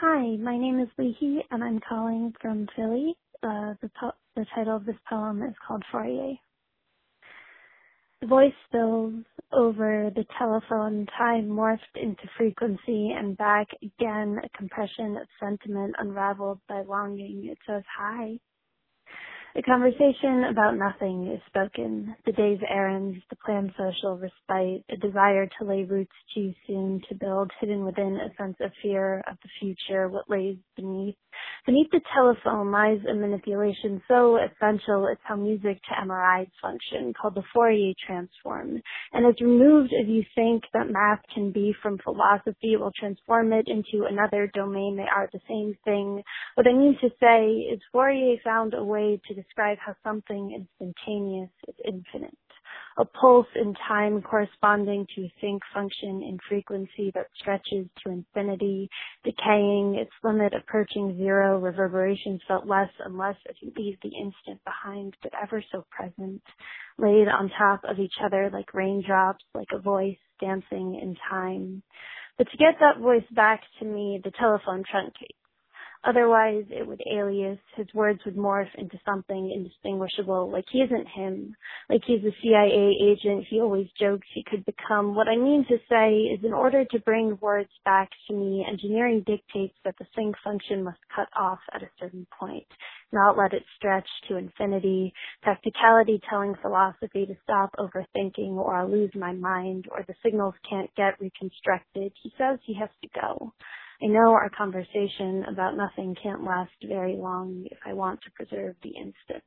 Hi, my name is Leahy, and I'm calling from Philly. Uh, the, po- the title of this poem is called Fourier. The voice spills over the telephone, time morphed into frequency and back again, a compression of sentiment unraveled by longing. It says hi. A conversation about nothing is spoken. The day's errands, the planned social respite, a desire to lay roots too soon to build hidden within a sense of fear of the future, what lays beneath. Beneath the telephone lies a manipulation so essential it's how music to MRIs function, called the Fourier transform. And as removed as you think that math can be from philosophy, will transform it into another domain. They are the same thing. What I mean to say is Fourier found a way to describe how something instantaneous is infinite. A pulse in time corresponding to a sinc function in frequency that stretches to infinity, decaying, its limit approaching zero, reverberations felt less and less as you leave the instant behind, but ever so present, laid on top of each other like raindrops, like a voice dancing in time. But to get that voice back to me, the telephone truncates Otherwise, it would alias. His words would morph into something indistinguishable, like he isn't him, like he's a CIA agent he always jokes he could become. What I mean to say is in order to bring words back to me, engineering dictates that the sinc function must cut off at a certain point, not let it stretch to infinity, practicality telling philosophy to stop overthinking or I'll lose my mind or the signals can't get reconstructed. He says he has to go. I know our conversation about nothing can't last very long if I want to preserve the instant.